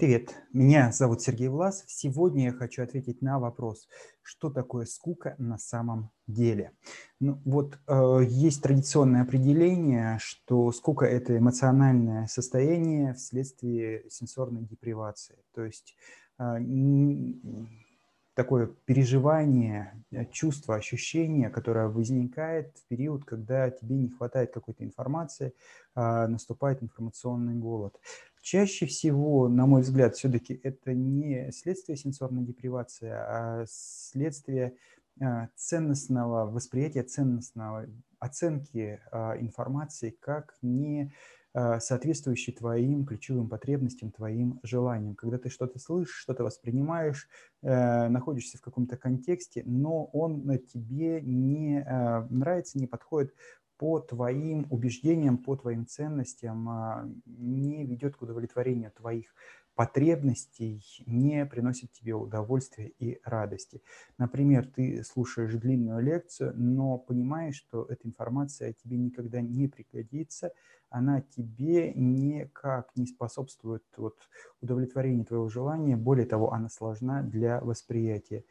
Привет, меня зовут Сергей Власов. Сегодня я хочу ответить на вопрос, что такое скука на самом деле. Ну, вот э, есть традиционное определение, что скука – это эмоциональное состояние вследствие сенсорной депривации. То есть э, такое переживание, э, чувство, ощущение, которое возникает в период, когда тебе не хватает какой-то информации, э, наступает информационный голод. Чаще всего, на мой взгляд, все-таки это не следствие сенсорной депривации, а следствие а, ценностного восприятия, ценностного оценки а, информации как не а, соответствующий твоим ключевым потребностям, твоим желаниям. Когда ты что-то слышишь, что-то воспринимаешь, э, находишься в каком-то контексте, но он тебе не нравится, не подходит по твоим убеждениям, по твоим ценностям, а, не ведет к удовлетворению твоих потребностей, не приносит тебе удовольствия и радости. Например, ты слушаешь длинную лекцию, но понимаешь, что эта информация тебе никогда не пригодится, она тебе никак не способствует вот, удовлетворению твоего желания, более того, она сложна для восприятия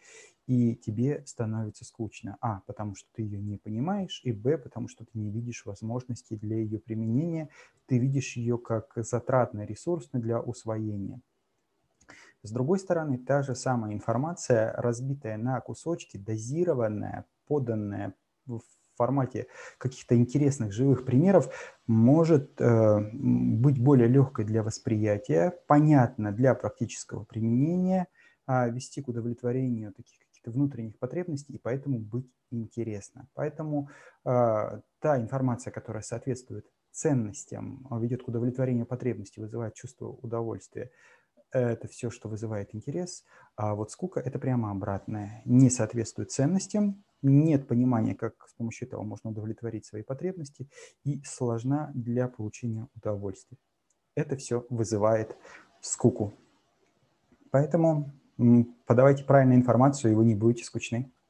и тебе становится скучно. А, потому что ты ее не понимаешь, и Б, потому что ты не видишь возможностей для ее применения, ты видишь ее как затратный ресурс для усвоения. С другой стороны, та же самая информация, разбитая на кусочки, дозированная, поданная в формате каких-то интересных живых примеров, может э, быть более легкой для восприятия, понятна для практического применения, э, вести к удовлетворению таких каких-то внутренних потребностей, и поэтому быть интересно. Поэтому э, та информация, которая соответствует ценностям, а, ведет к удовлетворению потребностей, вызывает чувство удовольствия, это все, что вызывает интерес. А вот скука – это прямо обратное. Не соответствует ценностям, нет понимания, как с помощью этого можно удовлетворить свои потребности, и сложна для получения удовольствия. Это все вызывает скуку. Поэтому подавайте правильную информацию, и вы не будете скучны.